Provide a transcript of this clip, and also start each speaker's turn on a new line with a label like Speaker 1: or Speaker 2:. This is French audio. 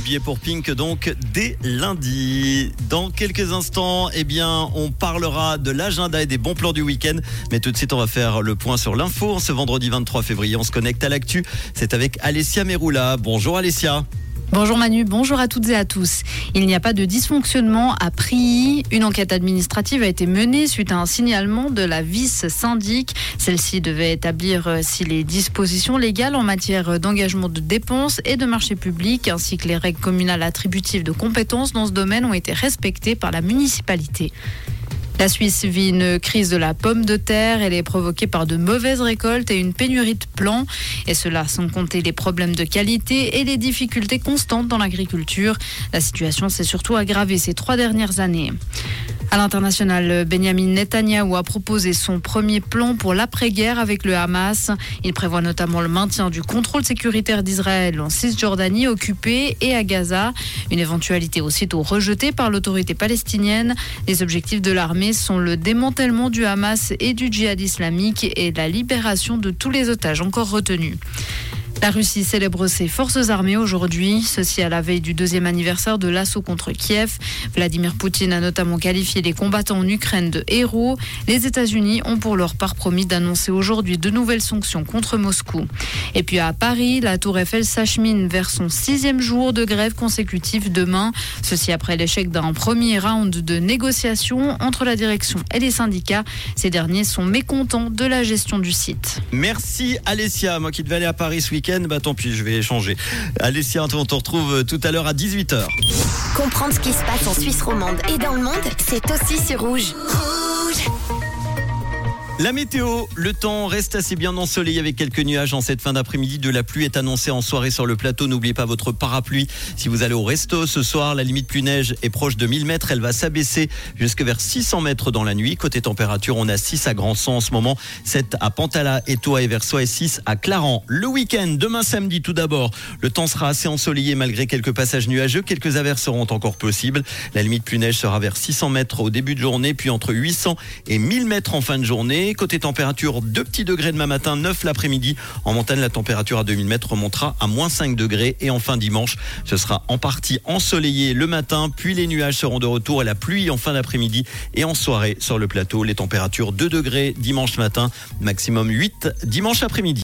Speaker 1: Vos billets pour Pink donc dès lundi. Dans quelques instants, eh bien, on parlera de l'agenda et des bons plans du week-end. Mais tout de suite, on va faire le point sur l'info. Ce vendredi 23 février, on se connecte à l'actu. C'est avec Alessia Meroula. Bonjour Alessia.
Speaker 2: Bonjour Manu, bonjour à toutes et à tous. Il n'y a pas de dysfonctionnement à Prilly. Une enquête administrative a été menée suite à un signalement de la vice-syndic. Celle-ci devait établir euh, si les dispositions légales en matière d'engagement de dépenses et de marché public, ainsi que les règles communales attributives de compétences dans ce domaine ont été respectées par la municipalité. La Suisse vit une crise de la pomme de terre. Elle est provoquée par de mauvaises récoltes et une pénurie de plants. Et cela sans compter les problèmes de qualité et les difficultés constantes dans l'agriculture. La situation s'est surtout aggravée ces trois dernières années. À l'international, Benjamin Netanyahu a proposé son premier plan pour l'après-guerre avec le Hamas. Il prévoit notamment le maintien du contrôle sécuritaire d'Israël en Cisjordanie occupée et à Gaza, une éventualité aussitôt rejetée par l'autorité palestinienne. Les objectifs de l'armée sont le démantèlement du Hamas et du djihad islamique et la libération de tous les otages encore retenus. La Russie célèbre ses forces armées aujourd'hui, ceci à la veille du deuxième anniversaire de l'assaut contre Kiev. Vladimir Poutine a notamment qualifié les combattants en Ukraine de héros. Les États-Unis ont pour leur part promis d'annoncer aujourd'hui de nouvelles sanctions contre Moscou. Et puis à Paris, la Tour Eiffel s'achemine vers son sixième jour de grève consécutif demain. Ceci après l'échec d'un premier round de négociations entre la direction et les syndicats. Ces derniers sont mécontents de la gestion du site.
Speaker 1: Merci Alessia, moi qui devais aller à Paris ce week-end bah tant pis, je vais changer. Alessia, on te retrouve tout à l'heure à 18h.
Speaker 3: Comprendre ce qui se passe en Suisse romande et dans le monde, c'est aussi sur. Rouge
Speaker 1: la météo, le temps reste assez bien ensoleillé avec quelques nuages en cette fin d'après-midi. De la pluie est annoncée en soirée sur le plateau. N'oubliez pas votre parapluie. Si vous allez au resto ce soir, la limite plus neige est proche de 1000 mètres. Elle va s'abaisser jusque vers 600 mètres dans la nuit. Côté température, on a 6 à Grandson en ce moment, 7 à Pantala, Toa et Versoix et 6 à Clarence. Le week-end, demain samedi tout d'abord, le temps sera assez ensoleillé malgré quelques passages nuageux. Quelques averses seront encore possibles. La limite plus neige sera vers 600 mètres au début de journée, puis entre 800 et 1000 mètres en fin de journée. Côté température, 2 petits degrés demain matin, 9 l'après-midi. En montagne, la température à 2000 mètres remontera à moins 5 degrés. Et en fin dimanche, ce sera en partie ensoleillé le matin, puis les nuages seront de retour et la pluie en fin d'après-midi et en soirée sur le plateau. Les températures 2 degrés dimanche matin, maximum 8 dimanche après-midi.